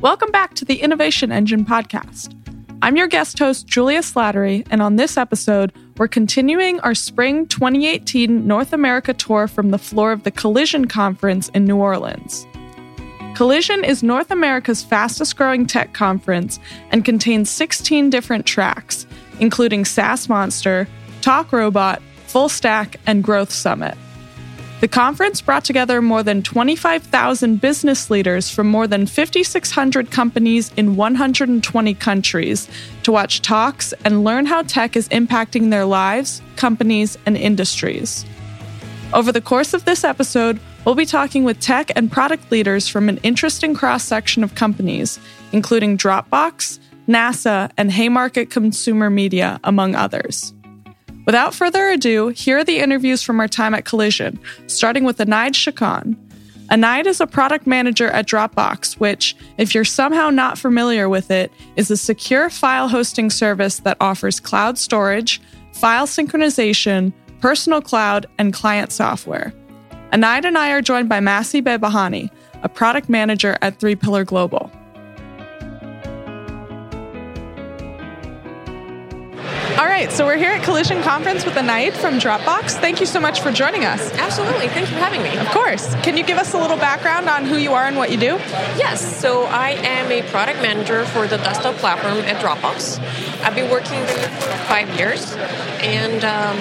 Welcome back to the Innovation Engine podcast. I'm your guest host, Julia Slattery, and on this episode, we're continuing our spring 2018 North America tour from the floor of the Collision Conference in New Orleans. Collision is North America's fastest growing tech conference and contains 16 different tracks, including SaaS Monster, Talk Robot, Full Stack, and Growth Summit. The conference brought together more than 25,000 business leaders from more than 5,600 companies in 120 countries to watch talks and learn how tech is impacting their lives, companies, and industries. Over the course of this episode, we'll be talking with tech and product leaders from an interesting cross section of companies, including Dropbox, NASA, and Haymarket Consumer Media, among others. Without further ado, here are the interviews from our time at Collision, starting with Anaid Chacon. Anaid is a product manager at Dropbox, which, if you're somehow not familiar with it, is a secure file hosting service that offers cloud storage, file synchronization, personal cloud, and client software. Anaid and I are joined by Masi Behbahani, a product manager at Three Pillar Global. All right, so we're here at Collision Conference with Anaid from Dropbox. Thank you so much for joining us. Absolutely. Thanks for having me. Of course. Can you give us a little background on who you are and what you do? Yes. So I am a product manager for the desktop platform at Dropbox. I've been working there for five years, and um,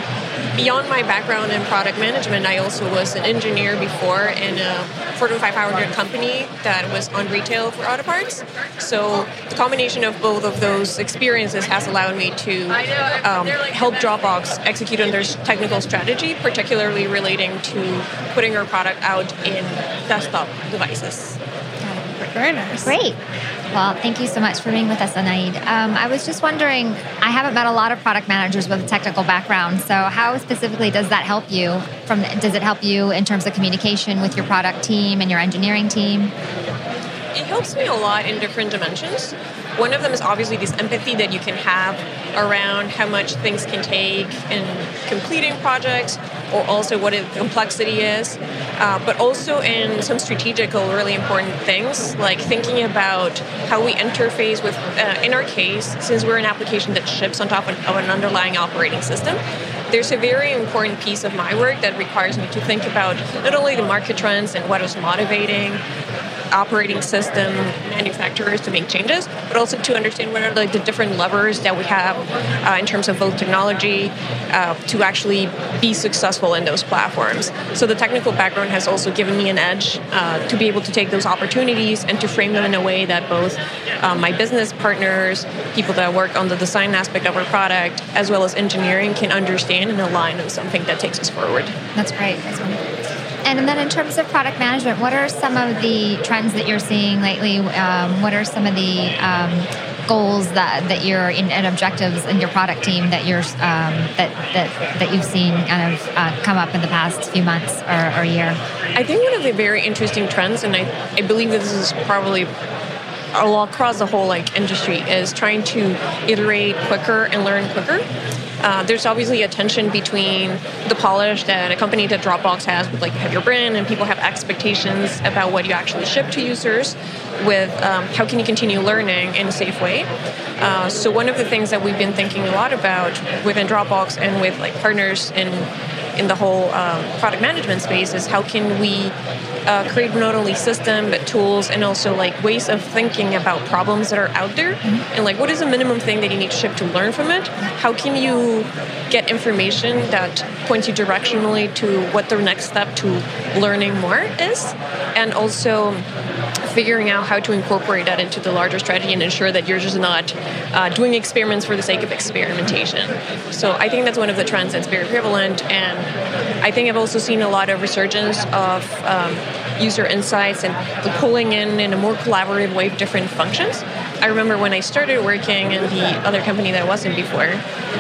beyond my background in product management, I also was an engineer before in a Fortune 500 company that was on retail for auto parts. So the combination of both of those experiences has allowed me to um, help Dropbox execute on their technical strategy, particularly relating to putting our product out in desktop devices. Very nice. Great. Well, thank you so much for being with us, Anaid. Um, I was just wondering, I haven't met a lot of product managers with a technical background. So, how specifically does that help you? From does it help you in terms of communication with your product team and your engineering team? It helps me a lot in different dimensions. One of them is obviously this empathy that you can have around how much things can take in completing projects, or also what the complexity is, uh, but also in some strategical, really important things, like thinking about how we interface with, uh, in our case, since we're an application that ships on top of, of an underlying operating system, there's a very important piece of my work that requires me to think about not only the market trends and what is motivating operating system manufacturers to make changes, but also to understand what are like the different levers that we have uh, in terms of both technology uh, to actually be successful in those platforms. So the technical background has also given me an edge uh, to be able to take those opportunities and to frame them in a way that both um, my business partners, people that work on the design aspect of our product, as well as engineering, can understand and align on something that takes us forward. That's great. That's wonderful. And then in terms of product management, what are some of the trends that you're seeing lately? Um, what are some of the um, goals that, that you're in and objectives in your product team that you're um, that, that that you've seen kind of uh, come up in the past few months or, or year? I think one of the very interesting trends, and I, I believe this is probably across the whole like industry, is trying to iterate quicker and learn quicker. Uh, there's obviously a tension between the polish that a company that Dropbox has with like you have your brand and people have expectations about what you actually ship to users with um, how can you continue learning in a safe way. Uh, so one of the things that we've been thinking a lot about within Dropbox and with like partners in in the whole um, product management space is how can we uh, create not only system but tools and also like ways of thinking about problems that are out there. Mm-hmm. and like what is the minimum thing that you need to ship to learn from it? How can you get information that points you directionally to what the next step to learning more is? And also figuring out how to incorporate that into the larger strategy and ensure that you're just not uh, doing experiments for the sake of experimentation. So I think that's one of the trends that's very prevalent, and I think I've also seen a lot of resurgence of um, user insights and pulling in in a more collaborative way different functions. I remember when I started working in the other company that I was in before,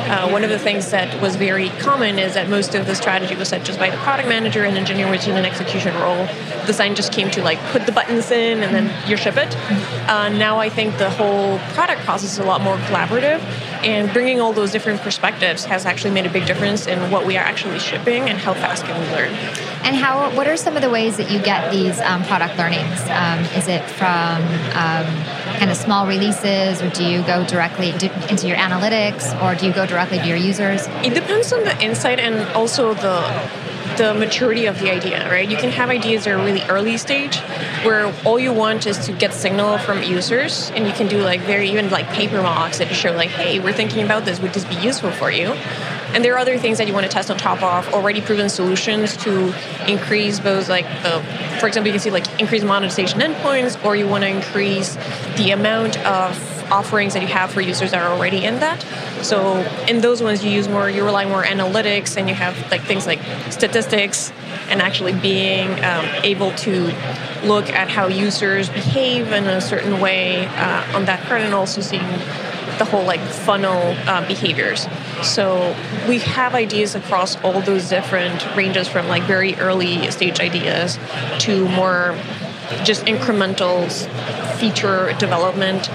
uh, one of the things that was very common is that most of the strategy was set just by the product manager and engineer was in an execution role. Design just came to like put the buttons in and then you ship it. Uh, now I think the whole product process is a lot more collaborative and bringing all those different perspectives has actually made a big difference in what we are actually shipping and how fast can we learn. And how? What are some of the ways that you get these um, product learnings? Um, is it from um, kind of small releases, or do you go directly into your analytics, or do you go directly to your users? It depends on the insight and also the the maturity of the idea, right? You can have ideas that are really early stage where all you want is to get signal from users and you can do like very even like paper mocks that show like, hey, we're thinking about this, would this be useful for you? And there are other things that you want to test on top of already proven solutions to increase those like the for example you can see like increase monetization endpoints or you want to increase the amount of offerings that you have for users that are already in that. So in those ones, you use more, you rely more analytics, and you have like things like statistics, and actually being um, able to look at how users behave in a certain way uh, on that part, and also seeing the whole like funnel uh, behaviors. So we have ideas across all those different ranges from like very early stage ideas to more just incremental feature development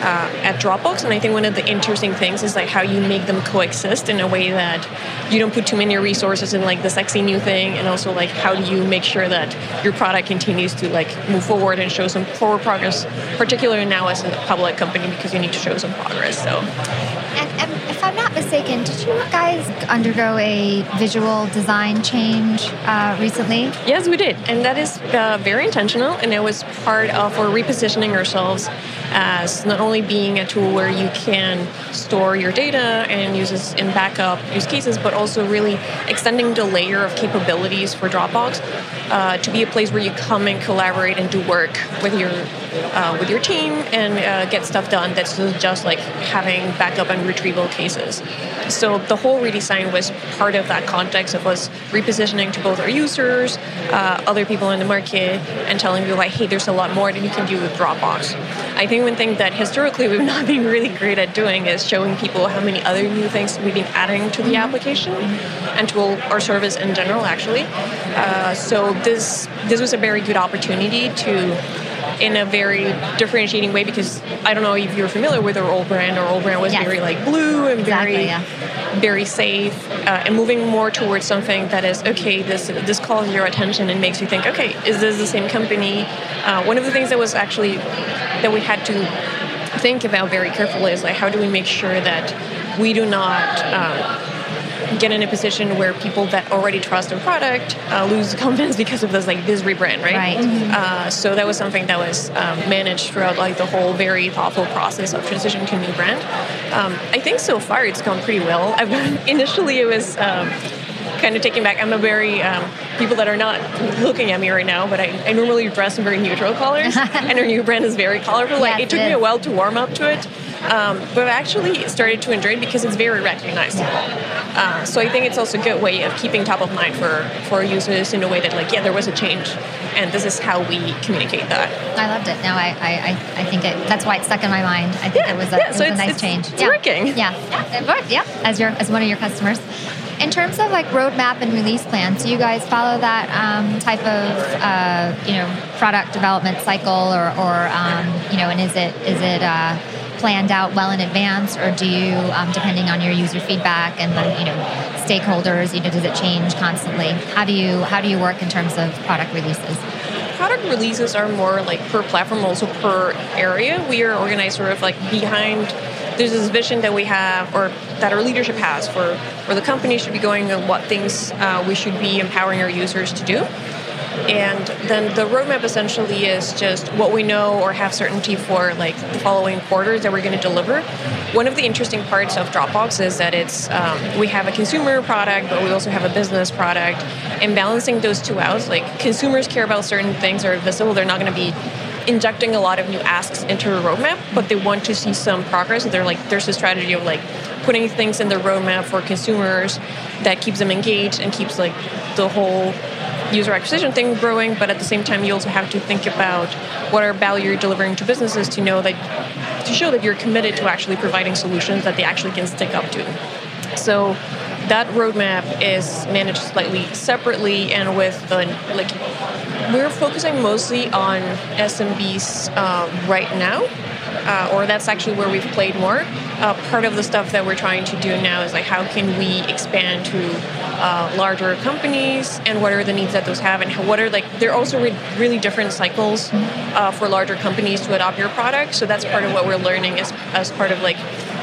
uh, at Dropbox. And I think one of the interesting things is like how you make them coexist in a way that you don't put too many resources in like the sexy new thing, and also like how do you make sure that your product continues to like move forward and show some forward progress, particularly now as a public company because you need to show some progress. So. And, and if I'm not mistaken, did you guys undergo a visual design change uh, recently? Yes, we did, and that is uh, very intentional, and it was part of our repositioning ourselves as not only being a tool where you can store your data and use this in backup use cases, but also really extending the layer of capabilities for Dropbox uh, to be a place where you come and collaborate and do work with your uh, with your team and uh, get stuff done that's just like having backup and retrieval cases. So the whole redesign was part of that context of us repositioning to both our users, uh, other people in the market, and telling people like, hey, there's a lot more that you can do with Dropbox. I think one thing that historically we've not been really great at doing is showing people how many other new things we've been adding to the application and to our service in general, actually. Uh, so this this was a very good opportunity to in a very differentiating way because I don't know if you're familiar with our old brand. Our old brand was yes. very like blue and exactly, very yeah. very safe, uh, and moving more towards something that is okay. This this calls your attention and makes you think, okay, is this the same company? Uh, one of the things that was actually that we had to think about very carefully is like how do we make sure that we do not um, get in a position where people that already trust our product uh, lose confidence because of this like this rebrand, right? Right. Mm-hmm. Uh, so that was something that was um, managed throughout like the whole very thoughtful process of transition to new brand. Um, I think so far it's gone pretty well. I've initially it was. Um, kind of taking back. I'm a very um, people that are not looking at me right now, but I, I normally dress in very neutral colors, and our new brand is very colorful. Like it took it me a while to warm up to it, um, but I actually started to enjoy it because it's very recognizable. Uh, so I think it's also a good way of keeping top of mind for, for users in a way that like, yeah, there was a change and this is how we communicate that. I loved it. No, I, I, I think it, that's why it stuck in my mind. I think yeah, it was a, yeah, it so was a nice it's, change. It's yeah. working. Yeah, yeah, it worked. Yeah, as your as one of your customers. In terms of like roadmap and release plans, do you guys follow that um, type of uh, you know product development cycle, or, or um, you know, and is it is it uh, planned out well in advance, or do you, um, depending on your user feedback and the you know stakeholders, you know, does it change constantly? How do you how do you work in terms of product releases? Product releases are more like per platform, also per area. We are organized sort of like behind. There's this vision that we have, or that our leadership has for where the company should be going and what things uh, we should be empowering our users to do. And then the roadmap essentially is just what we know or have certainty for like the following quarters that we're going to deliver. One of the interesting parts of Dropbox is that it's um, we have a consumer product, but we also have a business product, and balancing those two out. Like consumers care about certain things that are visible; they're not going to be injecting a lot of new asks into a roadmap, but they want to see some progress. They're like, there's a strategy of like putting things in the roadmap for consumers that keeps them engaged and keeps like the whole user acquisition thing growing, but at the same time, you also have to think about what are value you're delivering to businesses to know that to show that you're committed to actually providing solutions that they actually can stick up to. So that roadmap is managed slightly separately and with the like we're focusing mostly on SMBs uh, right now uh, or that's actually where we've played more. Uh, part of the stuff that we're trying to do now is like how can we expand to uh, larger companies and what are the needs that those have and how, what are like there are also re- really different cycles uh, for larger companies to adopt your product so that's part of what we're learning as, as part of like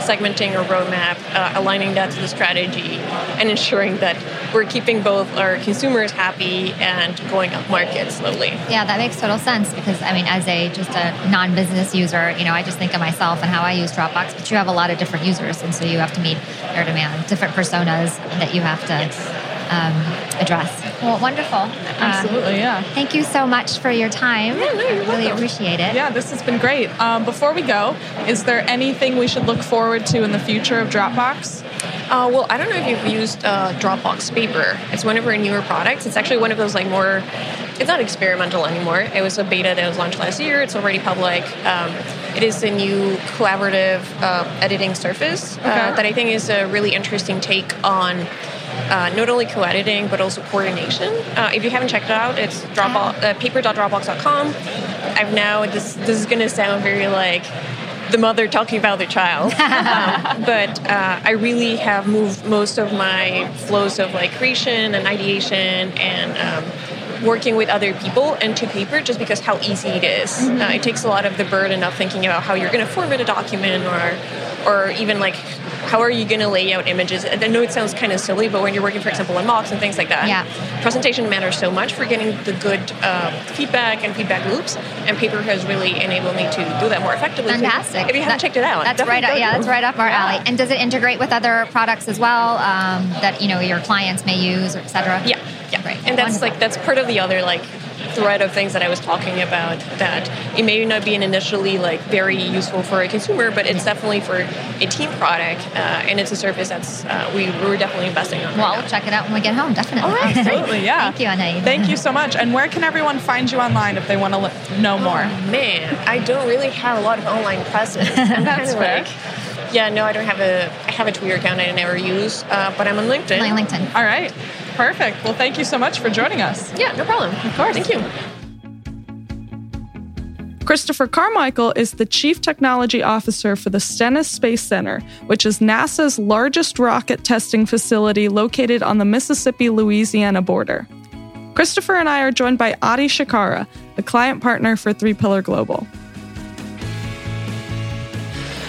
segmenting our roadmap uh, aligning that to the strategy and ensuring that we're keeping both our consumers happy and going up market slowly. Yeah, that makes total sense because I mean, as a just a non-business user, you know, I just think of myself and how I use Dropbox, but you have a lot of different users, and so you have to meet their demand, different personas that you have to um, address. Well, wonderful. Uh, Absolutely, yeah. thank you so much for your time. Yeah, no, you're I really welcome. appreciate it. Yeah, this has been great. Um, before we go, is there anything we should look forward to in the future of Dropbox? Uh, well, I don't know if you've used uh, Dropbox Paper. It's one of our newer products. It's actually one of those like more. It's not experimental anymore. It was a beta that was launched last year. It's already public. Um, it is a new collaborative uh, editing surface uh, that I think is a really interesting take on uh, not only co-editing but also coordination. Uh, if you haven't checked it out, it's Dropbox, uh, paper.dropbox.com. I've now this this is going to sound very like the mother talking about the child. um, but uh, I really have moved most of my flows of like creation and ideation and um, working with other people into paper just because how easy it is. Uh, it takes a lot of the burden of thinking about how you're going to format a document or or even like how are you going to lay out images? I know it sounds kind of silly, but when you're working, for example, in mocks and things like that, Yeah. presentation matters so much for getting the good uh, feedback and feedback loops. And paper has really enabled me to do that more effectively. Fantastic. If you haven't That- checked it out, that's right. Up, yeah, that's right up our Yeah. alley. And does it integrate with other products as well um, that you know your clients may use, or et cetera? Yeah, yeah, Great. And that's Wonderful. like that's part of the other like thread of things that I was talking about. That it may not be an initially like very useful for a consumer, but it's definitely for a team product, uh, and it's a service that's uh, we we're definitely investing on. Well, right we'll now. check it out when we get home. Definitely. All right. Absolutely, yeah. Thank you, Anaid. Thank you so much. And where can everyone find you online if they want to li- know more? Oh, man, I don't really have a lot of online presence. That's kind fair. like. Yeah, no, I don't have a. I have a Twitter account I never use, uh, but I'm on LinkedIn. My LinkedIn. All right. Perfect. Well, thank you so much for joining us. Yeah, no problem. Of course. Thank you. Christopher Carmichael is the Chief Technology Officer for the Stennis Space Center, which is NASA's largest rocket testing facility located on the Mississippi Louisiana border. Christopher and I are joined by Adi Shikara, a client partner for Three Pillar Global.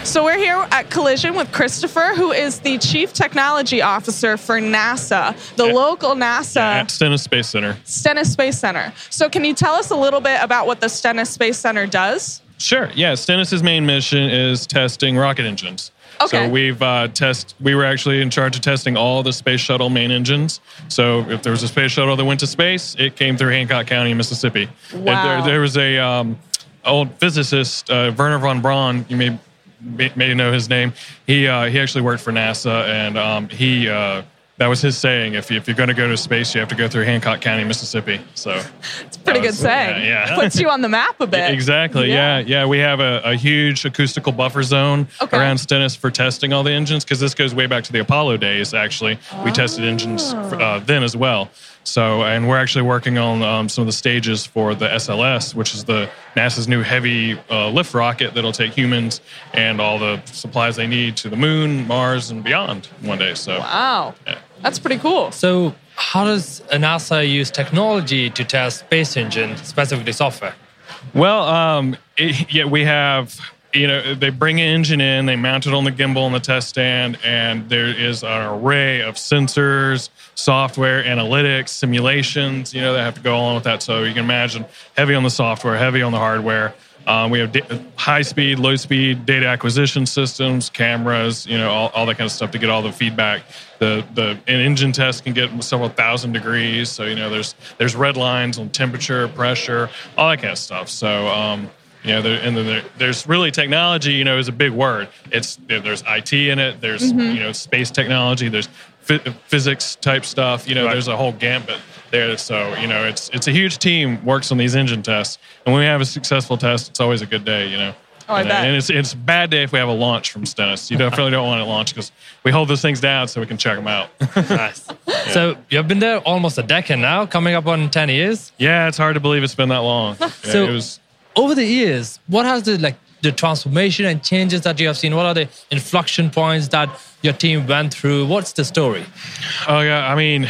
So we're here at Collision with Christopher, who is the Chief Technology Officer for NASA, the Yeah. local NASA. at Stennis Space Center. Stennis Space Center. So, can you tell us a little bit about what the Stennis Space Center does? Sure. Yeah, Stennis's main mission is testing rocket engines. Okay. So we've uh, test. We were actually in charge of testing all the space shuttle main engines. So if there was a space shuttle that went to space, it came through Hancock County, Mississippi. Wow. there, there was a um, old physicist, uh, Werner von Braun. You may may may know his name. He uh, he actually worked for NASA, and um, he. Uh, that was his saying. If, you, if you're going to go to space, you have to go through Hancock County, Mississippi. So it's a Pretty good saying. Yeah, yeah. Puts you on the map a bit. Exactly. Yeah. yeah, We have a, a huge acoustical buffer zone Okay. around Stennis for testing all the engines because this goes way back to the Apollo days. Actually, we tested engines uh, then as well. So, and we're actually working on um, some of the stages for the SLS, which is the NASA's new heavy uh, lift rocket that'll take humans and all the supplies they need to the moon, Mars, and beyond one day. So, Wow. Yeah. That's pretty cool. So, how does NASA use technology to test space engine, specifically software? Well, um, it, yeah, we have. You know, they bring an engine in, they mount it on the gimbal on the test stand, and there is an array of sensors, software, analytics, simulations. You know, that have to go along with that. So you can imagine heavy on the software, heavy on the hardware. Um, we have da- high speed, low speed data acquisition systems, cameras, you know, all, all that kind of stuff to get all the feedback. The the an engine test can get several thousand degrees, so you know there's there's red lines on temperature, pressure, all that kind of stuff. So um, you know, there, and then there, there's really technology. You know, is a big word. It's there's IT in it. There's mm-hmm. you know space technology. There's phy- physics type stuff. You know, there's a whole gambit there. So you know, it's it's a huge team works on these engine tests, and when we have a successful test, it's always a good day. You know. Oh, I and, uh, bet. and it's it's a bad day if we have a launch from Stennis. You definitely don't want it launched because we hold those things down so we can check them out. Nice. So, you've been there almost a decade now, coming up on 10 years. yeah, it's hard to believe it's been that long. Yeah, So- it was Over the years, what has the like the transformation and changes that you have seen? What are the inflection points that your team went through? What's the story? Oh yeah, I mean,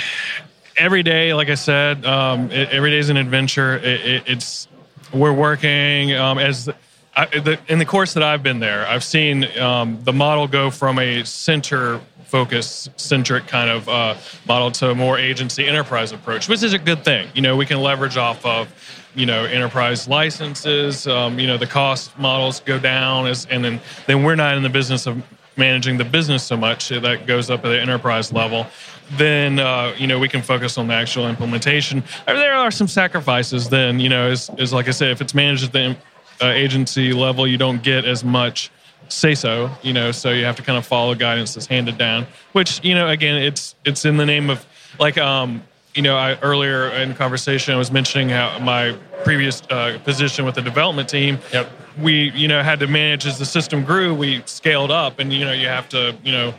every day, like I said, um, it, every day is an adventure. It, it, it's we're working um, as I, the, in the course that I've been there. I've seen um, the model go from a center focus centric kind of uh, model to a more agency enterprise approach, which is a good thing. You know, we can leverage off of you know enterprise licenses. Um, you know, the cost models go down, as, and then then we're not in the business of managing the business so much that goes up at the enterprise level then uh, you know we can focus on the actual implementation. I mean, there are some sacrifices. Then you know, is is like I said, if it's managed at the uh, agency level, you don't get as much say so. You know, so you have to kind of follow guidance that's handed down. Which you know, again, it's it's in the name of like um, you know, I earlier in conversation I was mentioning how my previous uh, position with the development team. Yep. We you know had to manage as the system grew. We scaled up, and you know you have to you know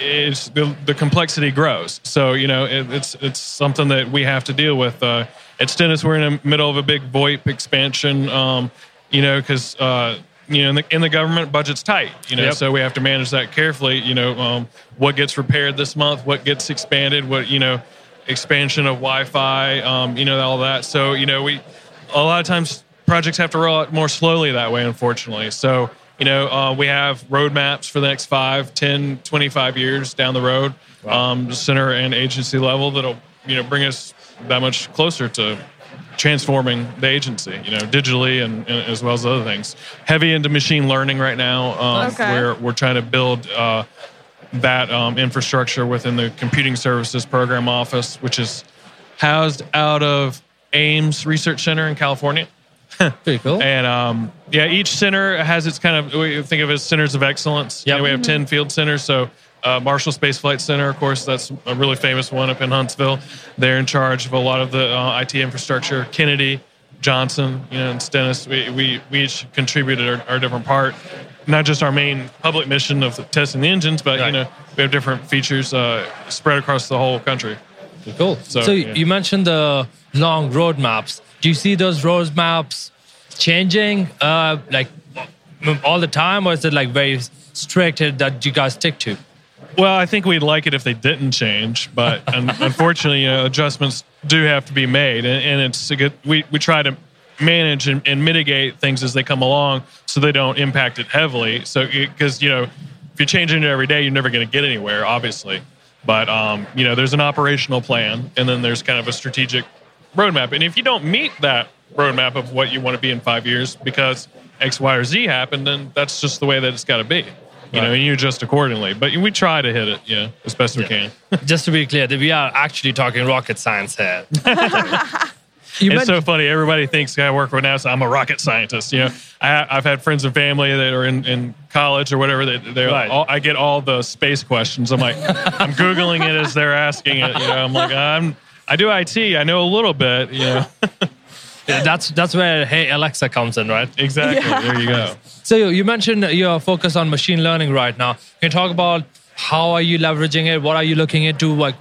it's the, the complexity grows. So you know it, it's it's something that we have to deal with. Uh, at Stennis, we're in the middle of a big VoIP expansion. Um, you know because uh, you know in the, in the government budget's tight. You know Yep. so we have to manage that carefully. You know um, what gets repaired this month, what gets expanded, what you know expansion of Wi-Fi. Um, you know all that. So you know we a lot of times projects have to roll out more slowly that way unfortunately so you know uh, we have roadmaps for the next 5 10 25 years down the road um, center and agency level that'll you know bring us that much closer to transforming the agency you know digitally and, and as well as other things heavy into machine learning right now um, Okay. where we're trying to build uh, that um, infrastructure within the computing services program office which is housed out of ames research center in california Pretty cool. and um, yeah, each center has its kind of we think of it as centers of excellence. You know, we have ten field centers. So uh, Marshall Space Flight Center, of course, that's a really famous one up in Huntsville. They're in charge of a lot of the uh, IT infrastructure. Kennedy, Johnson, you know, and Stennis. We we, we each contributed our, our different part. Not just our main public mission of testing the engines, but you know, we have different features uh, spread across the whole country. Cool. So, So, yeah. you mentioned the long roadmaps. Do you see those roadmaps changing, uh, like all the time, or is it like very strict that you guys stick to? Well, I think we'd like it if they didn't change, but un- unfortunately, you know, adjustments do have to be made, and, and it's a good. We we try to manage and, and mitigate things as they come along, so they don't impact it heavily. So because you know, if you're changing it every day, you're never going to get anywhere, obviously. But um, you know, there's an operational plan, and then there's kind of a strategic roadmap. And if you don't meet that roadmap of what you want to be in five years because X, Y, or Z happened, then that's just the way that it's got to be. You know, and you adjust accordingly. But we try to hit it, yeah, as best we can. Just to be clear, that we are actually talking rocket science here. you it's mentioned- so funny. Everybody thinks I work with NASA. I'm a rocket scientist. You know, I, I've had friends and family that are in, in college or whatever. They, they're Right. all, I get all the space questions. I'm like, I'm googling it as they're asking it. You know, I'm like, I'm I do IT. I know a little bit. You know, that's that's where Hey Alexa comes in, right? exactly. There you go. So you you mentioned your focus on machine learning right now. Can you talk about how are you leveraging it? What are you looking into? Like,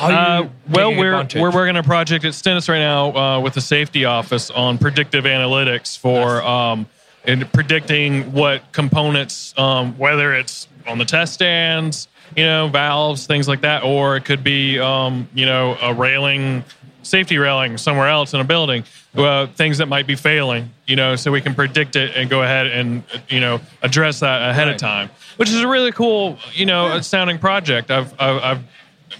Uh, well, we're advantage? we're working on a project at Stennis right now uh, with the safety office on predictive analytics for um, and predicting what components, um, whether it's on the test stands, you know, valves, things like that, or it could be, um, you know, a railing, safety railing somewhere else in a building, uh, things that might be failing, you know, so we can predict it and go ahead and you know address that ahead of time, which is a really cool, you know, sounding project. I've I've, I've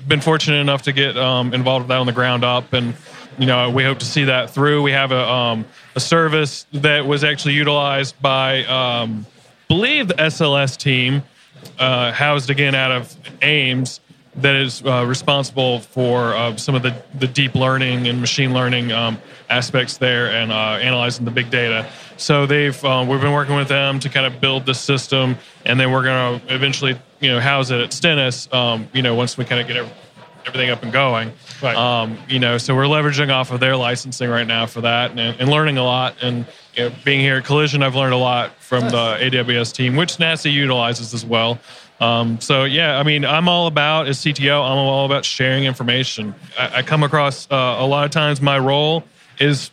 been fortunate enough to get um, involved with that on the ground up, and you know we hope to see that through. We have a um, a service that was actually utilized by, um, believe the SLS team, uh, housed again out of Ames, that is uh, responsible for uh, some of the the deep learning and machine learning um, aspects there, and uh, analyzing the big data. So they've uh, we've been working with them to kind of build this system, and then we're going to eventually you know house it at Stennis. Um, you know once we kind of get ev- everything up and going. Right. Um, you know, so we're leveraging off of their licensing right now for that, and, and learning a lot. And you know, being here at Collision, I've learned a lot from the AWS team, which NASA utilizes as well. Um, so yeah, I mean, I'm all about as CTO. I'm all about sharing information. I, I come across uh, a lot of times my role is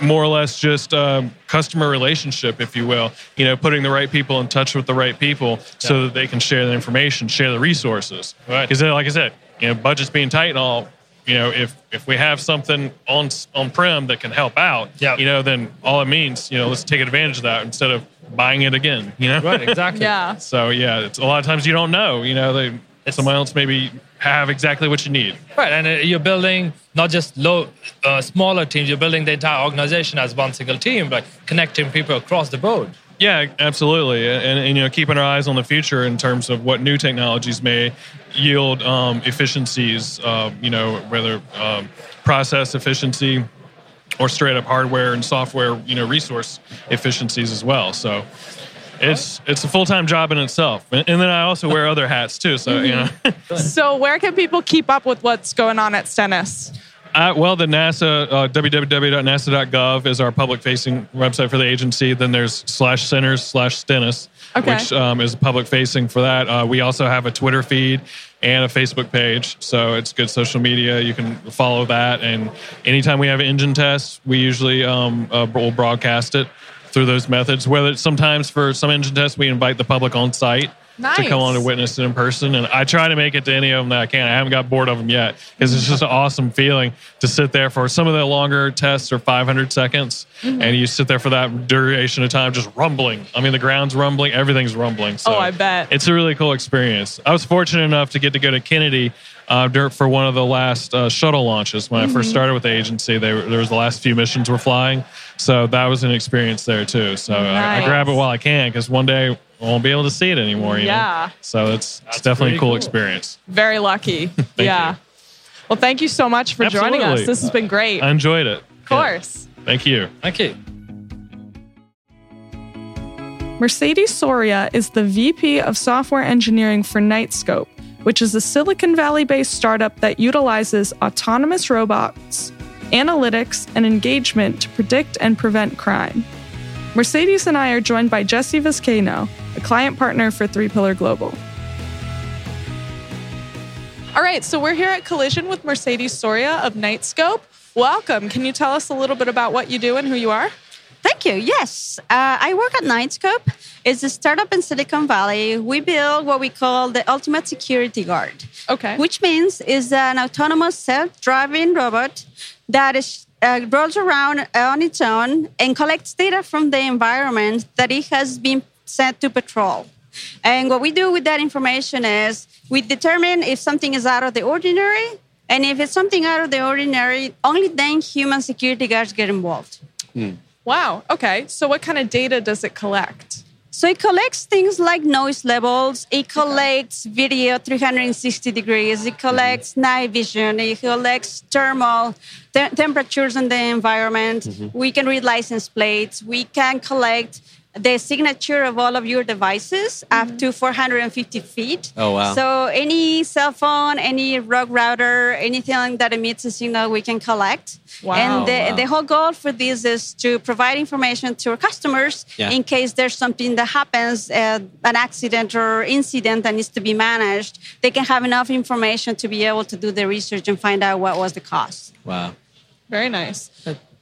more or less just um, customer relationship, if you will. You know, putting the right people in touch with the right people so that they can share the information, share the resources. Right. Because, like I said, you know, budget's being tight and all. You know, if if we have something on on prem that can help out, Yeah. you know, then all it means, you know, let's take advantage of that instead of buying it again. You know, Right, exactly. Yeah. so yeah, it's a lot of times you don't know. You know, they It's- someone else maybe have exactly what you need. Right, and uh, you're building not just low, uh, smaller teams. You're building the entire organization as one single team, like connecting people across the board. Yeah, absolutely, and, and you know, keeping our eyes on the future in terms of what new technologies may yield um, efficiencies. Uh, you know, whether um, process efficiency or straight up hardware and software, you know, resource efficiencies as well. So. It's it's a full time job in itself, and, and then I also wear other hats too. So you know, So, where can people keep up with what's going on at Stennis? Uh, well, the NASA, uh, www.nasa.gov is our public facing website for the agency. Then there's slash centers slash Stennis, Okay. which um, is public facing for that. Uh, we also have a Twitter feed and a Facebook page. So it's good social media. You can follow that. And anytime we have engine tests, we usually um, uh, will broadcast it through those methods. Whether it's sometimes for some engine tests, we invite the public on site. To come on to witness it in person, and I try to make it to any of them that I can. I haven't got bored of them yet because it's just an awesome feeling to sit there for some of the longer tests are 500 seconds, Mm-hmm. and you sit there for that duration of time just rumbling. I mean, the ground's rumbling, everything's rumbling. So Oh, I bet. it's a really cool experience. I was fortunate enough to get to go to Kennedy uh, dur- for one of the last uh, shuttle launches when I Mm-hmm. first started with the agency. They were, there was the last few missions were flying, so that was an experience there too. So I, I grab it while I can because one day I won't be able to see it anymore. You Yeah. Know? So it's, it's definitely a cool, cool. experience. Very lucky. yeah. you. Well, thank you so much for joining us. This has been great. I enjoyed it. of course. Thank you. Thank you. Mercedes Soria is the VP of Software Engineering for Knightscope, which is a Silicon Valley based startup that utilizes autonomous robots, analytics, and engagement to predict and prevent crime. Mercedes and I are joined by Jesse Vizcaino, a client partner for Three Pillar Global. All right, so we're here at Collision with Mercedes Soria of Knightscope. Welcome. Can you tell us a little bit about what you do and who you are? Thank you. Yes, uh, I work at Knightscope. It's a startup in Silicon Valley. We build what we call the ultimate security guard, Okay. which means is an autonomous self-driving robot that is, uh, rolls around on its own and collects data from the environment that it has been sent to patrol. And what we do with that information is we determine if something is out of the ordinary, and if it's something out of the ordinary, only then human security guards get involved. Wow. Okay. So, what kind of data does it collect? So it collects things like noise levels, it collects video 360 degrees, it mhm. collects night vision, it collects thermal te- temperatures in the environment. Mhm. We can read license plates, we can collect the signature of all of your devices up to 450 feet. Oh, wow. So any cell phone, any rogue router, anything that emits a signal, we can collect. Wow. And the, Wow. the whole goal for this is to provide information to our customers Yeah. in case there's something that happens, uh, an accident or incident that needs to be managed. They can have enough information to be able to do the research and find out what was the cause. Wow. Very nice.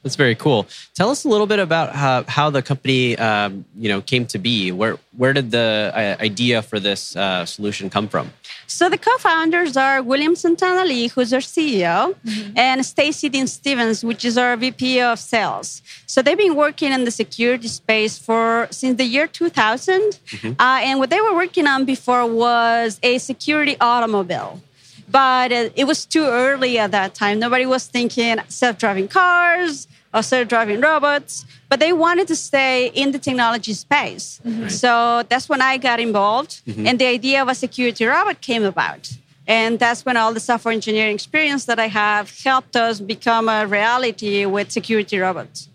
That- That's very cool. Tell us a little bit about how, how the company um, you know came to be. Where where did the uh, idea for this uh, solution come from? So the co-founders are William Santana Li, who's our CEO, and Stacy Dean Stephens, which is our VP of Sales. So they've been working in the security space for since the year 2000, uh, and what they were working on before was a security automobile. But uh, it was too early at that time. Nobody was thinking self-driving cars or self-driving robots, but they wanted to stay in the technology space. So that's when I got involved, and the idea of a security robot came about. And that's when all the software engineering experience that I have helped us become a reality with security robots.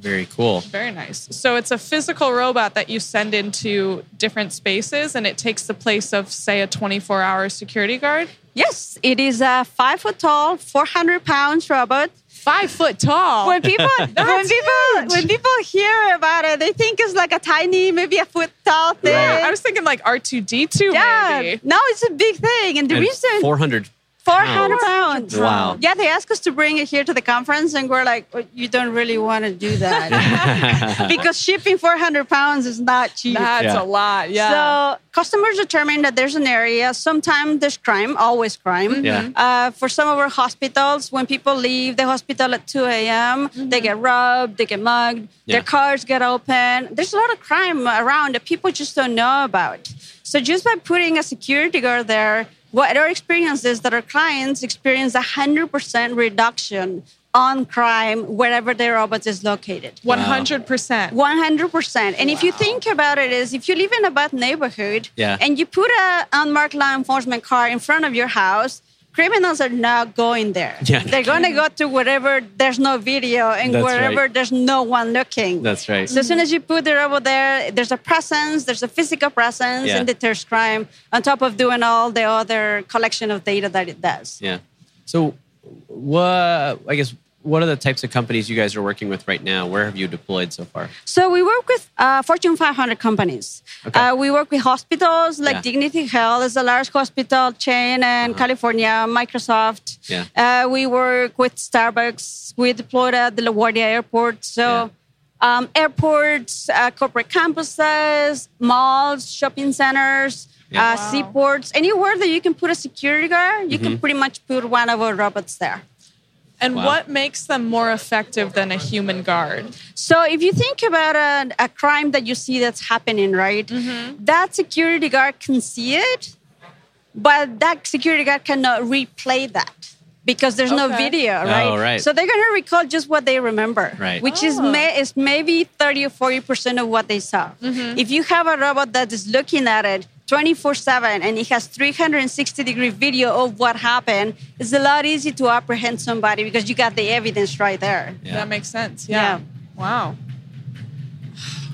Very cool. Very nice. So, it's a physical robot that you send into different spaces and it takes the place of, say, a 24 hour security guard? Yes, it is a five foot tall, 400 pounds robot Five foot tall. when people when That's people huge. when people hear about it, they think it's like a tiny, maybe a foot tall thing. I was thinking like R2D2, yeah, maybe. no, it's a big thing, and the And reason 400 400 pounds. Wow. Yeah, they asked us to bring it here to the conference, and we're like, "Oh, you don't really want to do that because shipping 400 pounds is not cheap. That's Yeah. a lot. Yeah. So customers determine that there's an area. Sometimes there's crime, always crime. Yeah. Uh, for some of our hospitals, when people leave the hospital at 2 a.m., they get robbed, they get mugged, Yeah. their cars get open. There's a lot of crime around that people just don't know about. So just by putting a security guard there, what our experience is that our clients experience a 100% reduction on crime wherever their robot is located. 100%. 100%. And if you think about it is if you live in a bad neighborhood Yeah. and you put a unmarked law enforcement car in front of your house, criminals are not going there. Yeah. They're going to go to wherever there's no video and That's wherever right. there's no one looking. That's right. So as soon as you put the robot there, there's a presence, there's a physical presence, Yeah. and deters crime on top of doing all the other collection of data that it does. Yeah. So, what? I guess what are the types of companies you guys are working with right now? Where have you deployed so far? So we work with uh, Fortune 500 companies. Okay. Uh, we work with hospitals like Yeah. Dignity Health is a large hospital chain in California, Microsoft. Yeah. Uh, we work with Starbucks. We deployed at the LaGuardia Airport. So um, airports, uh, corporate campuses, malls, shopping centers, Yeah. uh, Wow. seaports, anywhere that you can put a security guard, you Mm-hmm. can pretty much put one of our robots there. And Wow. what makes them more effective than a human guard? So if you think about a, a crime that you see that's happening, right? Mm-hmm. That security guard can see it, but that security guard cannot replay that because there's no video, right? Oh, right. So they're gonna recall just what they remember, Right. Which is Oh. may, is maybe thirty or forty percent of what they saw. Mm-hmm. If you have a robot that is looking at it. 24 7 and it has 360 degree video of what happened it's a lot easier to apprehend somebody because you got the evidence right there Yeah. That makes sense. Yeah. Wow.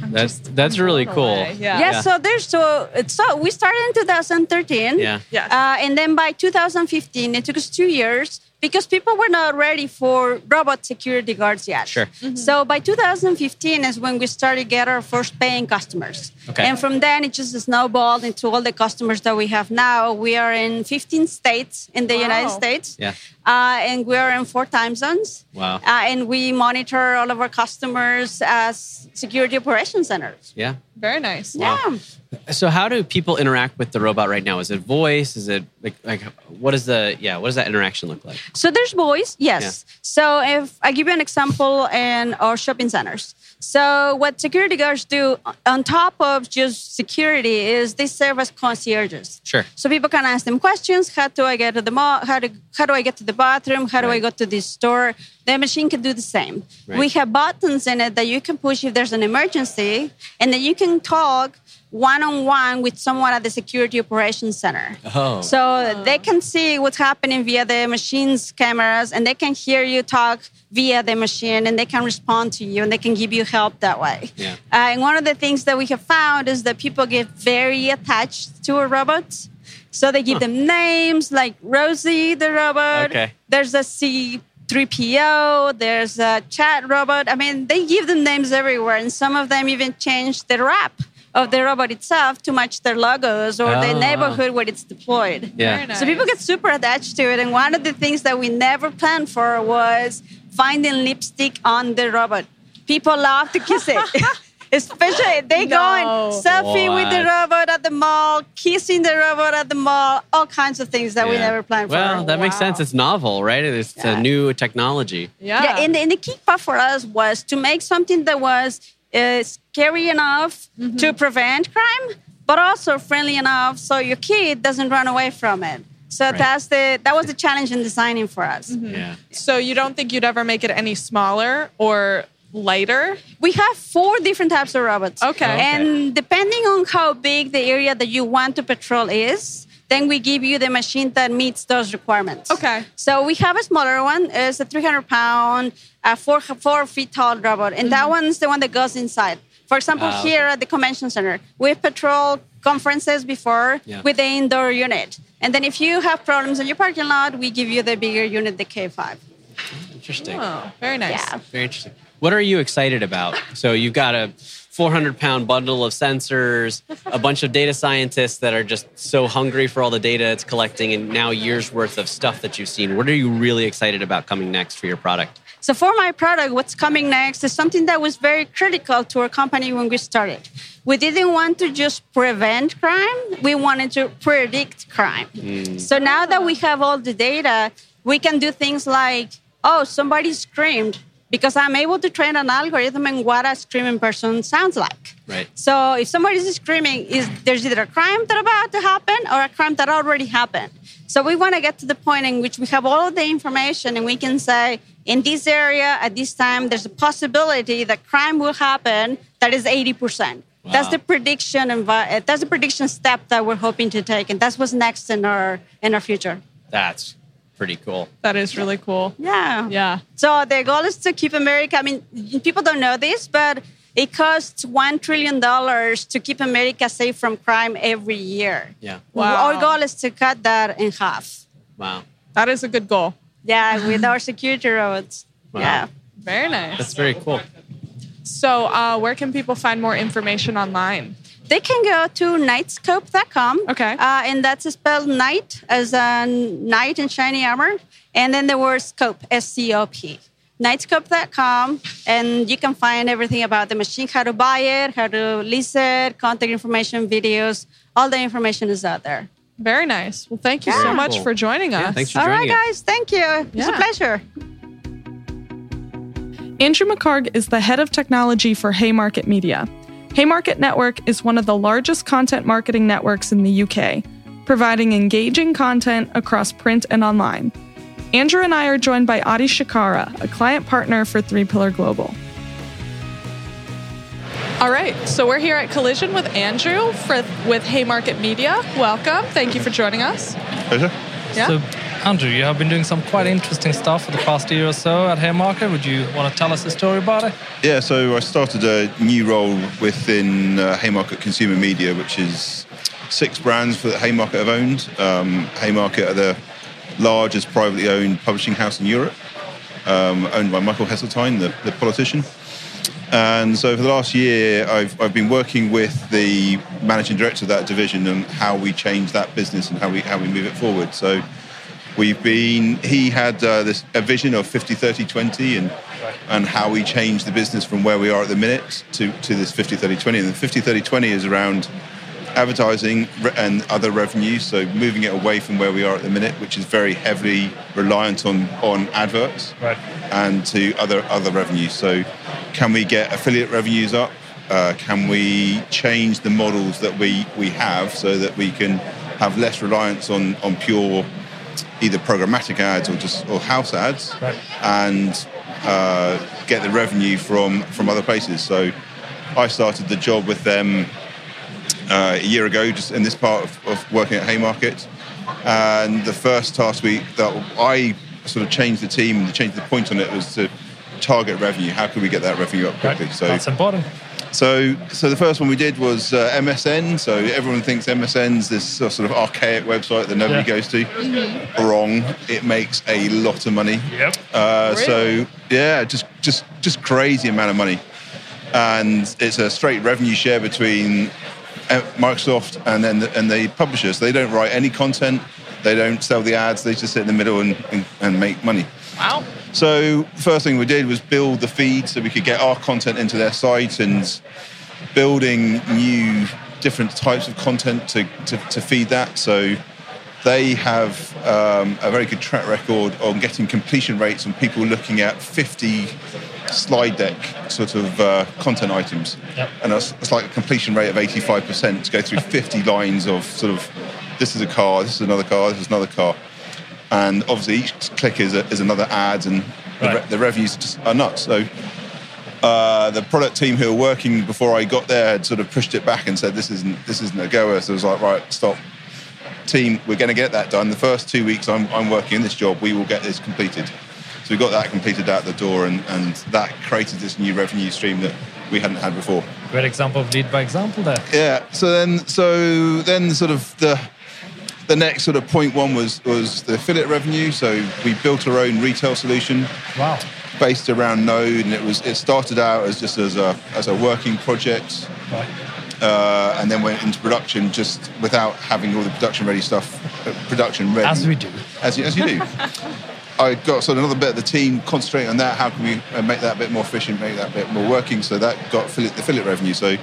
I'm That's just- that's I'm really cool. away. Yeah. Yeah, so there's so so we started in 2013. Yeah. Yes. Uh, and then by 2015, it took us two years because people were not ready for robot security guards yet. Sure. So by 2015 is when we started get our first paying customers. Okay. And from then it just snowballed into all the customers that we have now. We are in 15 states in the Wow. United States. Yeah. Uh, and we are in four time zones. Wow. Uh, and we monitor all of our customers as security operation centers. Yeah. Very nice. Yeah. So, how do people interact with the robot right now? Is it voice? Is it like like what is the yeah? What does that interaction look like? So there's voice, yes. So if I give you an example in our shopping centers. So what security guards do on top of just security is they serve as concierges. Sure. So people can ask them questions. How do I get to the mall? How do how do I get to the bathroom? How do I go to this store? The machine can do the same. Right. We have buttons in it that you can push if there's an emergency, and then you can talk one on one with someone at the security operations center. Oh. So they can see what's happening via the machine's cameras and they can hear you talk via the machine and they can respond to you and they can give you help that way. Yeah. Uh, and one of the things that we have found is that people get very attached to a robot. So they give them names like Rosie the robot. Okay. There's a C3PO, there's a chat robot. I mean, they give them names everywhere and some of them even change the wrap of the robot itself to match their logos or Oh, the wow. Ah. neighborhood where it's deployed. yeah. Nice. So people get super attached to it. And one of the things that we never planned for was finding lipstick on the robot. People love to kiss it. Especially they go No. and selfie with the robot at the mall, kissing the robot at the mall, all kinds of things that we never planned for. Well, that makes sense. It's novel, right? It's Yeah. a new technology. Yeah. Yeah, and, and the key part for us was to make something that was uh, scary enough Mm-hmm. to prevent crime, but also friendly enough so your kid doesn't run away from it. So Right. that's the that was the challenge in designing for us. Yeah. so you don't think you'd ever make it any smaller or lighter? We have four different types of robots. Okay. Okay. And depending on how big the area that you want to patrol is, then we give you the machine that meets those requirements. Okay. So we have a smaller one. It's a 300 pound, uh, four, four feet tall robot. And that one's the one that goes inside. For example, okay. here at the convention center, we patrol conferences before Yeah. with the indoor unit. And then if you have problems in your parking lot, we give you the bigger unit, the K5. Interesting. Oh, very nice. Yeah. Very interesting. What are you excited about? So you've got a 400 pound bundle of sensors, a bunch of data scientists that are just so hungry for all the data it's collecting, and now years worth of stuff that you've seen. What are you really excited about coming next for your product? So for my product, what's coming next is something that was very critical to our company when we started. We didn't want to just prevent crime, we wanted to predict crime. Hmm. So now that we have all the data, we can do things like, oh, somebody screamed because I'm able to train an algorithm in what a screaming person sounds like. Right. So if somebody's screaming, is there's either a crime that about to happen or a crime that already happened. So we want to get to the point in which we have all of the information and we can say, in this area at this time, there's a possibility that crime will happen that is 80%. That's the prediction and that's the prediction step that we're hoping to take, and that's what's next in our in our future. That's pretty cool. That is really cool. Yeah. Yeah. So the goal is to keep America. I mean, people don't know this, but it costs one trillion dollars to keep America safe from crime every year. Yeah. Wow. Our goal is to cut that in half. Wow. That is a good goal. Yeah, with our security roads. Wow. Yeah. Very nice. That's very cool. So, uh, where can people find more information online? They can go to knightscope.com. Okay. Uh, and that's spelled night as a knight in shiny armor. And then the word scope, S C O P. Knightscope.com. And you can find everything about the machine, how to buy it, how to lease it, contact information, videos. All the information is out there. Very nice. Well, thank you so much Cool. for joining Yeah, us. thanks for All right, joining us. guys. Thank you. It's a pleasure. Andrew Macharg is the head of technology for Haymarket Media. Haymarket Network is one of the largest content marketing networks in the UK, providing engaging content across print and online. Andrew and I are joined by Adi Shikara, a client partner for Three Pillar Global. All right, so we're here at Collision with Andrew for, with Haymarket Media. Welcome. Thank you for joining us. Pleasure. Yeah. So, Andrew, you have been doing some quite interesting stuff for the past year or so at Haymarket. Would you want to tell us a story about it? Yeah, so I started a new role within uh, Haymarket Consumer Media, which is six brands that Haymarket have owned. Um, Haymarket are the largest privately owned publishing house in Europe, um, owned by Michael Heseltine, the, the politician. And so for the last year, I've, I've been working with the managing director of that division and how we change that business and how we, how we move it forward. So we've been, he had uh, this, a vision of 50, 30, 20 and, and how we change the business from where we are at the minute to, to this 50, 30, 20. And the 50, 30, 20 is around advertising and other revenues, so moving it away from where we are at the minute, which is very heavily reliant on, on adverts Right. and to other other revenues. So, can we get affiliate revenues up? Uh, can we change the models that we, we have so that we can have less reliance on, on pure either programmatic ads or just or house ads Right. and uh, get the revenue from from other places. So I started the job with them uh, a year ago, just in this part of, of working at Haymarket. And the first task week that I sort of changed the team and changed the point on it was to target revenue. How can we get that revenue up quickly? So That's important. So, so the first one we did was uh, MSN. So everyone thinks MSN's this sort of archaic website that nobody Yeah. goes to. Wrong. It makes a lot of money. Yep. Uh, Really? So yeah, just just just crazy amount of money, and it's a straight revenue share between uh, Microsoft and then the, and the publishers. They don't write any content. They don't sell the ads. They just sit in the middle and, and, and make money. Wow. So first thing we did was build the feed so we could get our content into their site and building new different types of content to, to, to feed that. So they have um, a very good track record on getting completion rates and people looking at 50 slide deck sort of uh, content items. Yep. And it's, it's like a completion rate of 85% to go through 50 lines of sort of this is a car, this is another car, this is another car. And obviously each click is, a, is another ad and the, re- the revenues are nuts. So uh, the product team who were working before I got there had sort of pushed it back and said this isn't this isn't a goer. So it was like right, stop. Team, we're going to get that done. The first two weeks I'm, I'm working in this job, we will get this completed. So we got that completed out the door, and, and that created this new revenue stream that we hadn't had before. Great example of lead by example there. Yeah. So then, so then, sort of the the next sort of point one was was the affiliate revenue. So we built our own retail solution Wow. based around Node, and it was it started out as just as a as a working project, uh, and then went into production just without having all the production ready stuff, uh, production ready. As we do. As you, as you do. I got sort of another bit of the team concentrating on that. How can we uh, make that a bit more efficient, make that a bit more working? So that got affiliate, affiliate revenue. So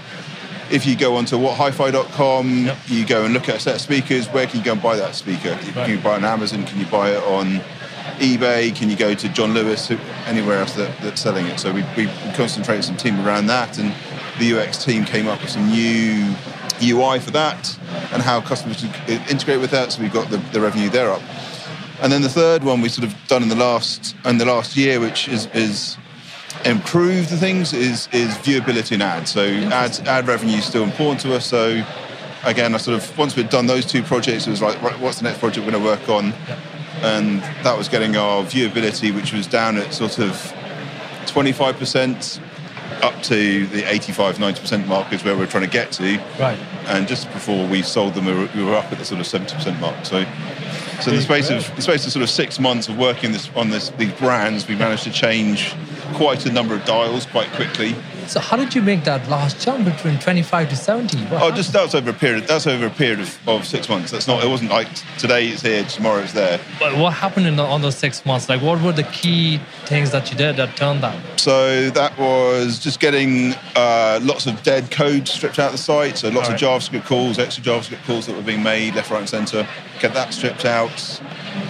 if you go onto whathifi.com, Yep. you go and look at a set of speakers. Where can you go and buy that speaker? Can you buy it on Amazon? Can you buy it on eBay? Can you go to John Lewis? Anywhere else that, that's selling it? So we, we concentrated some team around that, and the UX team came up with some new UI for that, and how customers could integrate with that. So we've got the, the revenue there up. And then the third one we sort of done in the last in the last year, which is is improve the things, is is viewability in ads. So ads ad revenue is still important to us. So again, I sort of once we'd done those two projects, it was like, right, what's the next project we're going to work on? And that was getting our viewability, which was down at sort of 25% up to the 85, 90% mark is where we're trying to get to. Right. And just before we sold them, we were, we were up at the sort of 70% mark. So, so in the space of the space of sort of six months of working this on this these brands, we managed to change quite a number of dials quite quickly. So how did you make that last jump between 25 to 70? What Oh, just that's over a period. That's over a period of, of six months. That's not. It wasn't like today it's here, tomorrow it's there. But what happened in the, on those six months? Like, what were the key things that you did that turned that? So that was just getting uh, lots of dead code stripped out of the site. So lots Alright. of JavaScript calls, extra JavaScript calls that were being made left, right, and centre. Get that stripped out.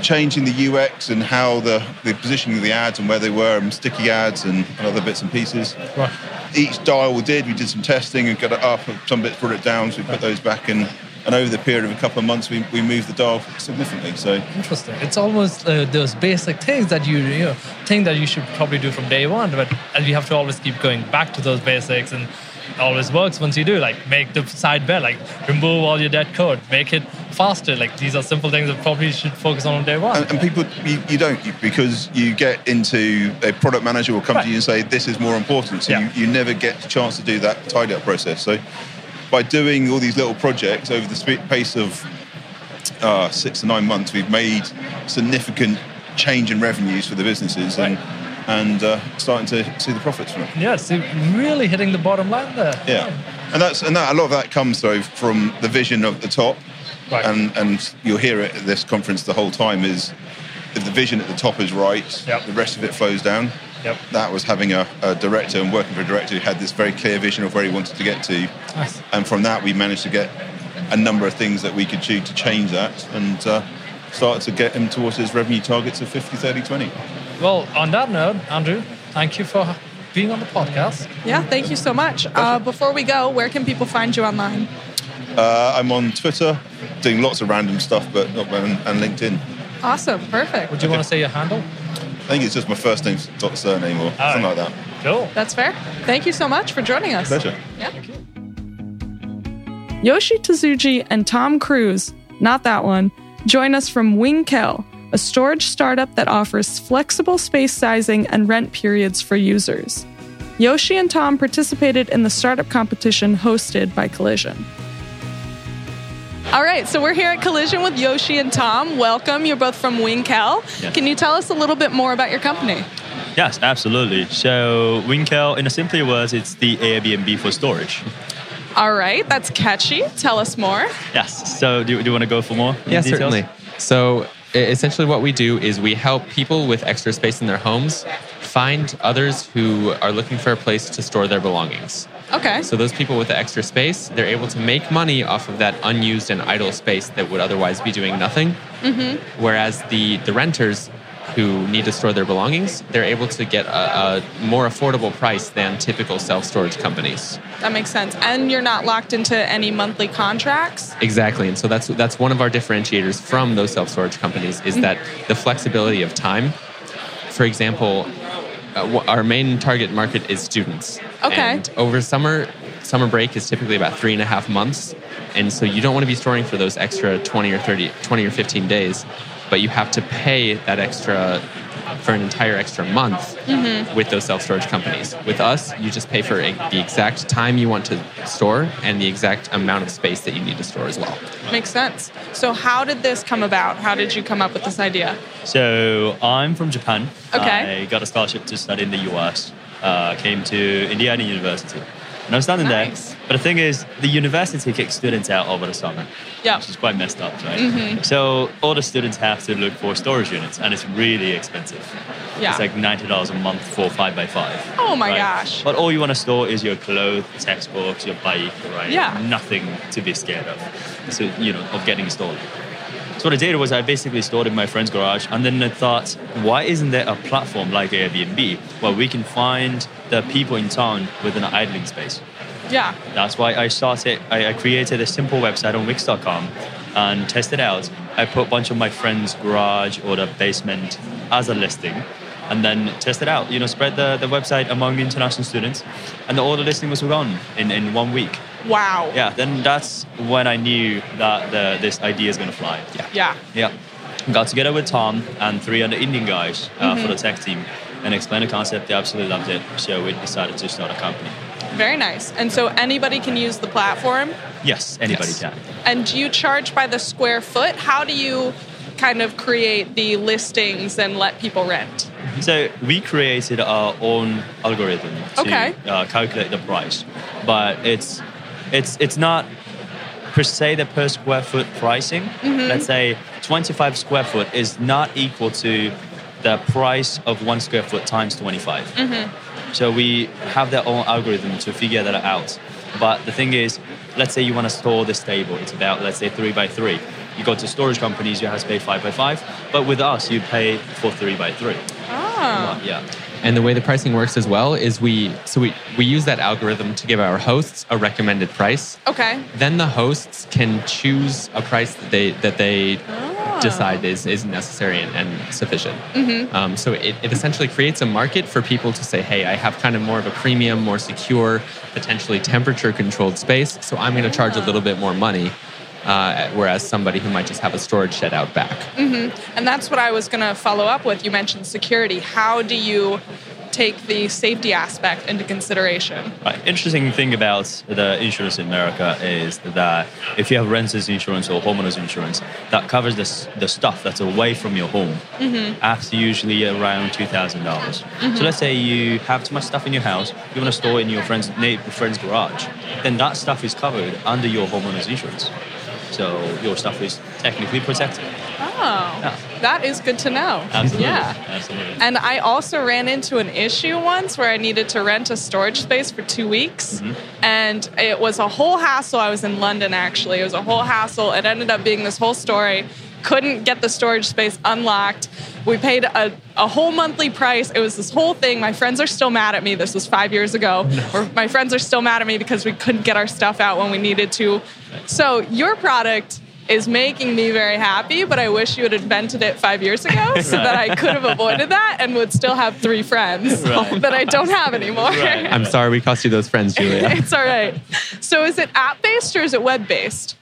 Changing the UX and how the, the positioning of the ads and where they were, and sticky ads and, and other bits and pieces. Right. Each dial we did, we did some testing and got it up. Some bits brought it down, so we put those back in. And over the period of a couple of months, we, we moved the dial significantly. So Interesting. It's almost uh, those basic things that you, you know, think that you should probably do from day one, but and you have to always keep going back to those basics and it always works once you do. Like make the side bet, like remove all your dead code, make it faster. Like these are simple things that probably should focus on on day one. and, and people you, you don't because you get into a product manager will come Right. to you and say this is more important so Yeah. you, you never get the chance to do that tidy up process so by doing all these little projects over the pace of uh, six to nine months we've made significant change in revenues for the businesses and and uh, starting to see the profits from it yeah, so really hitting the bottom line there. yeah and that's and that a lot of that comes though from the vision of the top Right. and and you'll hear it at this conference the whole time is if the vision at the top is right Yep. the rest of it flows down Yep. that was having a, a director and working for a director who had this very clear vision of where he wanted to get to Nice. and from that we managed to get a number of things that we could do to change that and uh, start to get him towards his revenue targets of 50 30 20 Well, on that note, Andrew, thank you for being on the podcast. Yeah, thank you so much. Uh, before we go, where can people find you online? Uh, i'm on twitter doing lots of random stuff but not and, and linkedin Awesome, perfect. Would you want to say your handle? I think it's just my first name dot surname or something like that. Cool. That's fair. Thank you so much for joining us. Pleasure. Yeah. Yoshi Tsuji and Tom Kruse, not that one, join us from Win-Kel, a storage startup that offers flexible space sizing and rent periods for users. Yoshi and Tom participated in the startup competition hosted by Collision. All right, so we're here at Collision with Yoshi and Tom. Welcome. You're both from Win-Kel. Yeah. Can you tell us a little bit more about your company? Yes, absolutely. So Winkel, in a simpler words, it's the Airbnb for storage. All right, that's catchy. Tell us more. Yes. So do, do you want to go for more? Yeah, details? certainly. So essentially, what we do is we help people with extra space in their homes find others who are looking for a place to store their belongings. Okay. So those people with the extra space, they're able to make money off of that unused and idle space that would otherwise be doing nothing. Mm-hmm. Whereas the the renters who need to store their belongings, they're able to get a, a more affordable price than typical self-storage companies. That makes sense. And you're not locked into any monthly contracts. Exactly, and so that's that's one of our differentiators from those self-storage companies is mm-hmm. that the flexibility of time. For example, uh, our main target market is students. Okay. And over summer, summer break is typically about three and a half months, and so you don't want to be storing for those extra 20 or 30, 20 or 15 days, but you have to pay that extra for an entire extra month with those self storage companies. With us, you just pay for a, the exact time you want to store and the exact amount of space that you need to store as well. Makes sense. So, how did this come about? How did you come up with this idea? So I'm from Japan. Okay. I got a scholarship to study in the US. Uh, came to Indiana University. And I was standing Nice. there. But the thing is, the university kicks students out over the summer. Yeah. Which is quite messed up, right? Mm-hmm. So all the students have to look for storage units, and it's really expensive. Yeah. It's like ninety dollars a month for five by five. Oh my right? gosh. But all you want to store is your clothes, textbooks, your bike, right? Yeah. Nothing to be scared of. So you know of getting stolen. So what I did was I basically stored in my friend's garage, and then I thought, why isn't there a platform like Airbnb where we can find the people in town with an idling space? Yeah. That's why I started. I, I created a simple website on Wix.com and tested out. I put a bunch of my friends' garage or the basement as a listing, and then tested out. You know, spread the, the website among international students, and all the listing was gone in, in one week. Wow. Yeah, then that's when I knew that the, this idea is going to fly. Yeah. Yeah. Yeah. Got together with Tom and three other Indian guys uh, for the tech team and explained the concept. They absolutely loved it. So we decided to start a company. Very nice. And so anybody can use the platform. Yes, anybody Yes. can. And do you charge by the square foot? How do you kind of create the listings and let people rent? So we created our own algorithm to Okay. uh, calculate the price, but it's it's it's not per se the per square foot pricing. Mm-hmm. Let's say 25 square foot is not equal to the price of one square foot times 25. Mm-hmm. So we have their own algorithm to figure that out. But the thing is, let's say you want to store this table. It's about let's say three by three. You go to storage companies, you have to pay five by five. But with us, you pay for three by three. Oh. Yeah. And the way the pricing works as well is we so we, we use that algorithm to give our hosts a recommended price. Okay. Then the hosts can choose a price that they that they oh. Decide is, is necessary and, and sufficient. Um, so it, it essentially creates a market for people to say, hey, I have kind of more of a premium, more secure, potentially temperature controlled space. So I'm going to charge a little bit more money. Uh, whereas somebody who might just have a storage shed out back. And that's what I was going to follow up with. You mentioned security. How do you take the safety aspect into consideration? Right. Interesting thing about the insurance in America is that if you have renters insurance or homeowners insurance, that covers the, the stuff that's away from your home. Mm-hmm. After usually around two thousand dollars. So mm-hmm. let's say you have too much stuff in your house, you want to store it in your friend's neighbor, friend's garage, then that stuff is covered under your homeowners insurance. So your stuff is technically protected. Oh, Yeah. that is good to know. Absolutely. Yeah. Absolutely. And I also ran into an issue once where I needed to rent a storage space for two weeks. Mm-hmm. And it was a whole hassle. I was in London actually. It was a whole hassle. It ended up being this whole story. Couldn't get the storage space unlocked. We paid a, a whole monthly price. It was this whole thing. My friends are still mad at me. This was five years ago. Or my friends are still mad at me because we couldn't get our stuff out when we needed to. So your product is making me very happy, but I wish you had invented it five years ago so that I could have avoided that and would still have three friends Right. that I don't have anymore. Right. I'm sorry we cost you those friends, Julia. it's all right. So is it app based or is it web based?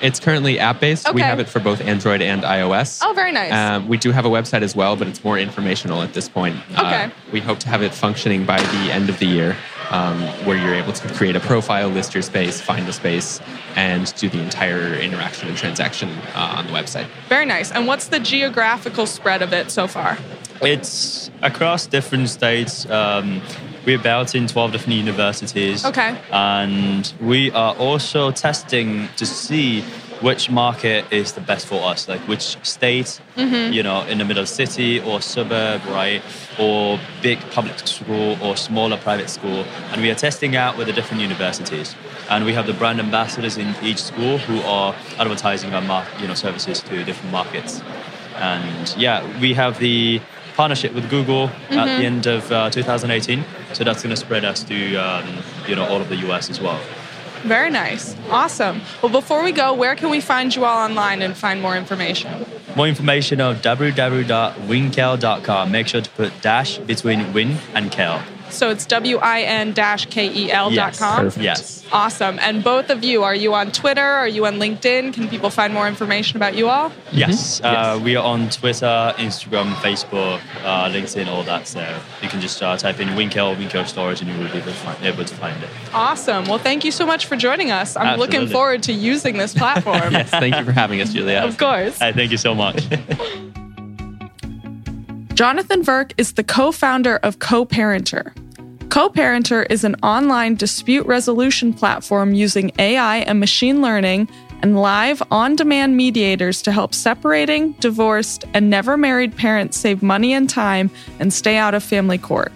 It's currently app based. We have it for both Android and iOS. Oh, very nice. Um, we do have a website as well, but it's more informational at this point. Uh, Okay. we hope to have it functioning by the end of the year, um, where you're able to create a profile, list your space, find a space, and do the entire interaction and transaction uh, on the website. Very nice. And what's the geographical spread of it so far? It's across different states. Um, we're about in 12 different universities. Okay. And we are also testing to see which market is the best for us, like which state, Mm-hmm. you know, in the middle city or suburb, right? Or big public school or smaller private school. And we are testing out with the different universities. And we have the brand ambassadors in each school who are advertising our mar- you know, services to different markets. And yeah, we have the partnership with Google at the end of uh, 2018. So that's going to spread us to um, you know all of the US as well. Very nice. Awesome. Well, before we go, where can we find you all online and find more information? More information on www.winkel.com. Make sure to put dash between win and kel. So it's W I N K E L dot com. Yes. Awesome. And both of you, are you on Twitter? Are you on LinkedIn? Can people find more information about you all? Yes. Uh, We are on Twitter, Instagram, Facebook, uh, LinkedIn, all that. So you can just uh, type in Winkel, Winkel Storage, and you will be able to find, able to find it. Awesome. Well, thank you so much for joining us. I'm looking forward to using this platform. Yes, thank you for having us, Julia. Of course. Hey, thank you so much. Jonathan Verk is the co founder of CoParenter. CoParenter is an online dispute resolution platform using AI and machine learning and live on demand mediators to help separating, divorced, and never married parents save money and time and stay out of family court.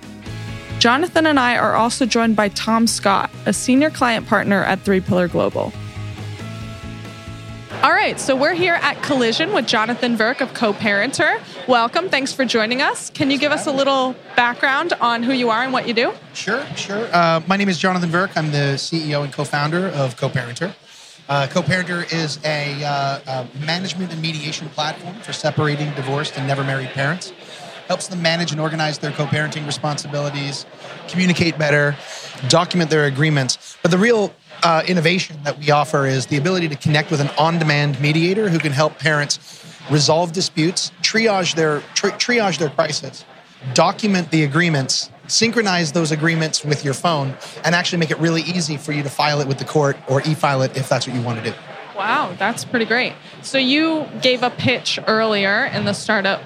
Jonathan and I are also joined by Tom Scott, a senior client partner at Three Pillar Global. All right, so we're here at Collision with Jonathan Verk of CoParenter. Welcome, thanks for joining us. Can you give us a little background on who you are and what you do? Sure, sure. Uh, my name is Jonathan Verk. I'm the CEO and co-founder of CoParenter. Uh, CoParenter is a, uh, a management and mediation platform for separating, divorced, and never married parents. Helps them manage and organize their co-parenting responsibilities, communicate better, document their agreements. But the real uh, innovation that we offer is the ability to connect with an on-demand mediator who can help parents resolve disputes, triage their tri- triage their crisis, document the agreements, synchronize those agreements with your phone, and actually make it really easy for you to file it with the court or e-file it if that's what you want to do. Wow, that's pretty great. So you gave a pitch earlier in the startup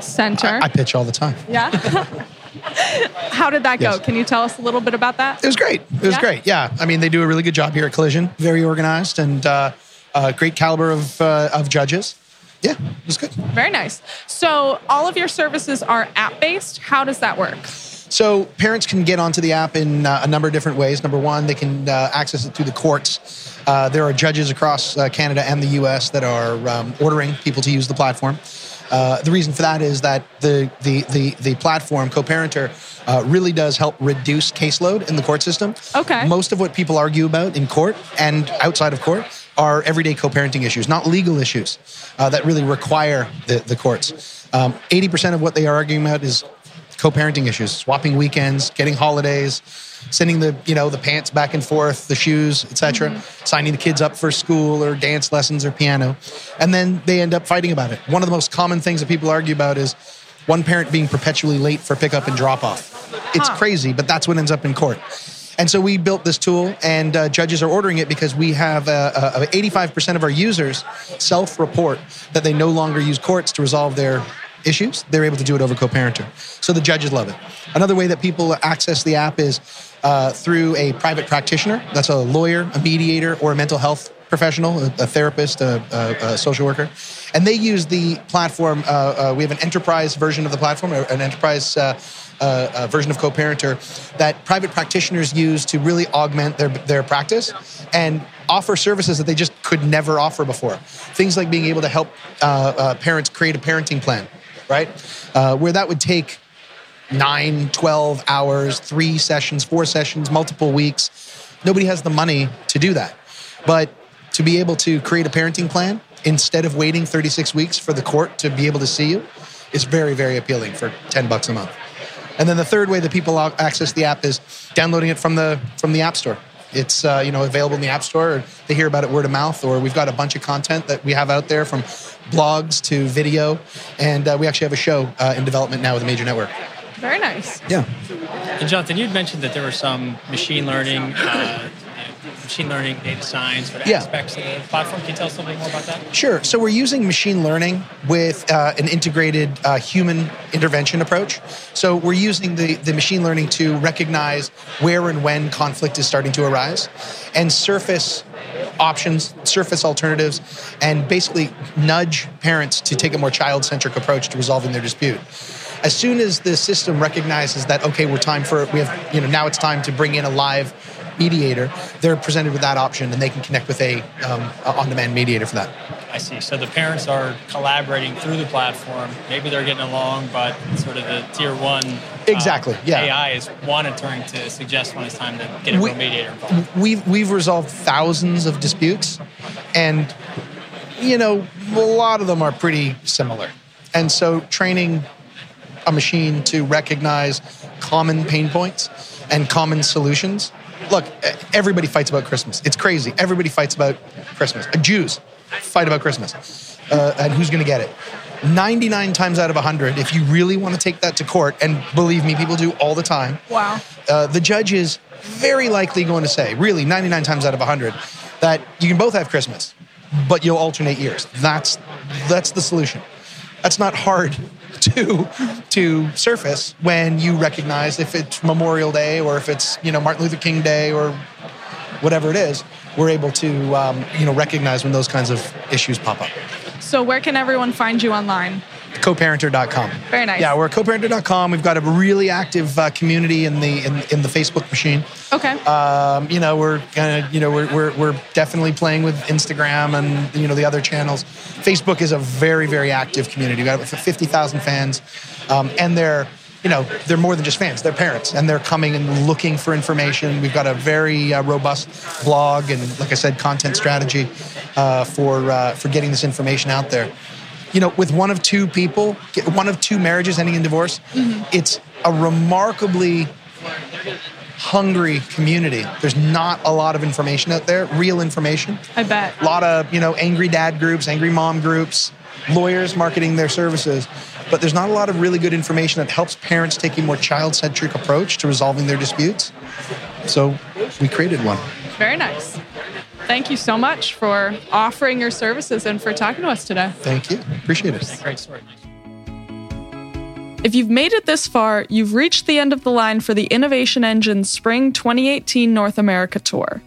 center. I, I pitch all the time. yeah. How did that go? Yes. Can you tell us a little bit about that? It was great. It was Yeah? great. Yeah, I mean they do a really good job here at Collision. Very organized and uh, uh, great caliber of uh, of judges. Yeah, it was good. Very nice. So all of your services are app based. How does that work? So parents can get onto the app in uh, a number of different ways. Number one, they can uh, access it through the courts. Uh, there are judges across uh, Canada and the U.S. that are um, ordering people to use the platform. Uh, the reason for that is that the the the, the platform co-parenter uh, really does help reduce caseload in the court system. Okay. Most of what people argue about in court and outside of court are everyday co-parenting issues, not legal issues uh, that really require the, the courts. Um, 80% of what they are arguing about is co-parenting issues, swapping weekends, getting holidays, sending the you know the pants back and forth, the shoes, etc., signing the kids up for school or dance lessons or piano, and then they end up fighting about it. One of the most common things that people argue about is one parent being perpetually late for pickup and drop off. It's Huh. crazy, but that's what ends up in court. And so we built this tool, and uh, judges are ordering it because we have uh, uh, 85% of our users self-report that they no longer use courts to resolve their issues. They're able to do it over co-parenter. So the judges love it. Another way that people access the app is uh, through a private practitioner. That's a lawyer, a mediator, or a mental health professional, a, therapist, a, a, a social worker, and they use the platform. Uh, uh, we have an enterprise version of the platform, an enterprise uh, uh, uh, version of co-parenter that private practitioners use to really augment their their practice and offer services that they just could never offer before. Things like being able to help uh, parents create a parenting plan, right? Uh, where that would take nine, 12 hours, three sessions, four sessions, multiple weeks. Nobody has the money to do that. But to be able to create a parenting plan instead of waiting 36 weeks for the court to be able to see you is very, very appealing for 10 bucks a month. And then the third way that people access the app is downloading it from the from the App Store. It's uh, you know available in the App Store. Or they hear about it word of mouth, or we've got a bunch of content that we have out there from blogs to video, and uh, we actually have a show uh, in development now with a major network. Very nice. Yeah. And Jonathan, you'd mentioned that there were some machine learning, uh, machine learning, data science of Yeah. aspects of the platform. Can you tell us a little bit more about that? Sure. So we're using machine learning with uh, an integrated uh, human intervention approach. So we're using the, the machine learning to recognize where and when conflict is starting to arise and surface options, surface alternatives, and basically nudge parents to take a more child centric approach to resolving their dispute. As soon as the system recognizes that, okay, we're time for, we have, you know, now it's time to bring in a live mediator, they're presented with that option and they can connect with a, um, a on-demand mediator for that. I see. So the parents are collaborating through the platform. Maybe they're getting along, but sort of the tier one uh, Exactly, yeah. AI is monitoring to suggest when it's time to get a We- mediator involved. We've we've resolved thousands of disputes, and you know a lot of them are pretty similar. And so training a machine to recognize common pain points and common solutions. Look, everybody fights about Christmas. It's crazy. Everybody fights about Christmas. Uh, Jews fight about Christmas. Uh, and who's going to get it? 99 times out of 100, if you really want to take that to court, and believe me, people do all the time, Wow. uh, the judge is very likely going to say, really, 99 times out of 100, that you can both have Christmas, but you'll alternate years. That's that's the solution. That's not hard to to surface when you recognize if it's Memorial Day or if it's you know Martin Luther King Day or whatever it is. We're able to um, you know recognize when those kinds of issues pop up. So, where can everyone find you online? coparenter.com. Very nice. Yeah, we're at coparenter.com. We've got a really active uh, community in the in, in the Facebook machine. Okay. Um, you know, we're kind of, you know, we're, we're, we're definitely playing with Instagram and, you know, the other channels. Facebook is a very, very active community. We've got 50,000 fans. Um, and they're, you know, they're more than just fans. They're parents, and they're coming and looking for information. We've got a very uh, robust blog and, like I said, content strategy uh, for uh, for getting this information out there. You know, with one of two people, one of two marriages ending in divorce, mm-hmm. it's a remarkably hungry community. There's not a lot of information out there, real information. I bet. A lot of, you know, angry dad groups, angry mom groups, lawyers marketing their services. But there's not a lot of really good information that helps parents take a more child centric approach to resolving their disputes. So we created one. Very nice. Thank you so much for offering your services and for talking to us today. Thank you. Appreciate it. Great story. If you've made it this far, you've reached the end of the line for the Innovation Engine Spring 2018 North America Tour.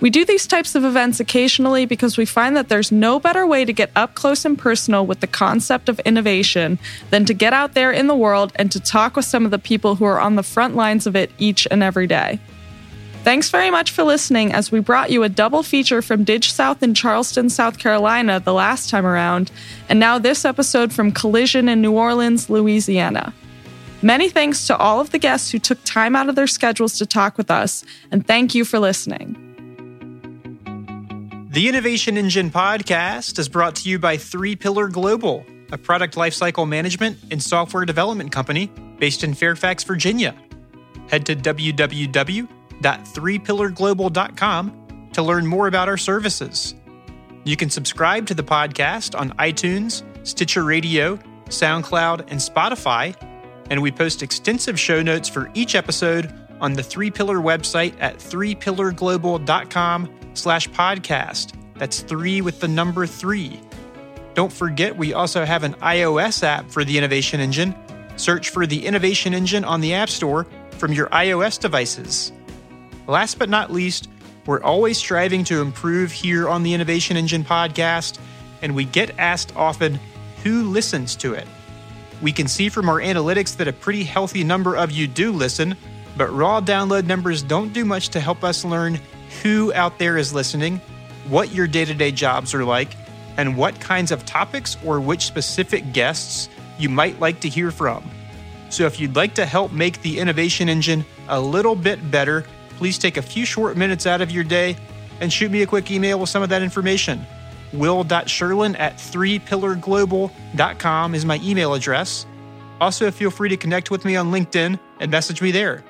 We do these types of events occasionally because we find that there's no better way to get up close and personal with the concept of innovation than to get out there in the world and to talk with some of the people who are on the front lines of it each and every day. Thanks very much for listening as we brought you a double feature from Dig South in Charleston, South Carolina the last time around, and now this episode from Collision in New Orleans, Louisiana. Many thanks to all of the guests who took time out of their schedules to talk with us, and thank you for listening. The Innovation Engine podcast is brought to you by Three Pillar Global, a product lifecycle management and software development company based in Fairfax, Virginia. Head to www.threepillarglobal.com to learn more about our services. You can subscribe to the podcast on iTunes, Stitcher Radio, SoundCloud, and Spotify, and we post extensive show notes for each episode on the Three Pillar website at threepillarglobal.com slash podcast. That's three with the number three. Don't forget, we also have an iOS app for the Innovation Engine. Search for the Innovation Engine on the App Store from your iOS devices. Last but not least, we're always striving to improve here on the Innovation Engine podcast, and we get asked often who listens to it. We can see from our analytics that a pretty healthy number of you do listen, but raw download numbers don't do much to help us learn who out there is listening, what your day to day jobs are like, and what kinds of topics or which specific guests you might like to hear from. So if you'd like to help make the innovation engine a little bit better, please take a few short minutes out of your day and shoot me a quick email with some of that information. Will.Sherlin at 3pillarglobal.com is my email address. Also, feel free to connect with me on LinkedIn and message me there.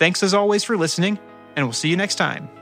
Thanks as always for listening, and we'll see you next time.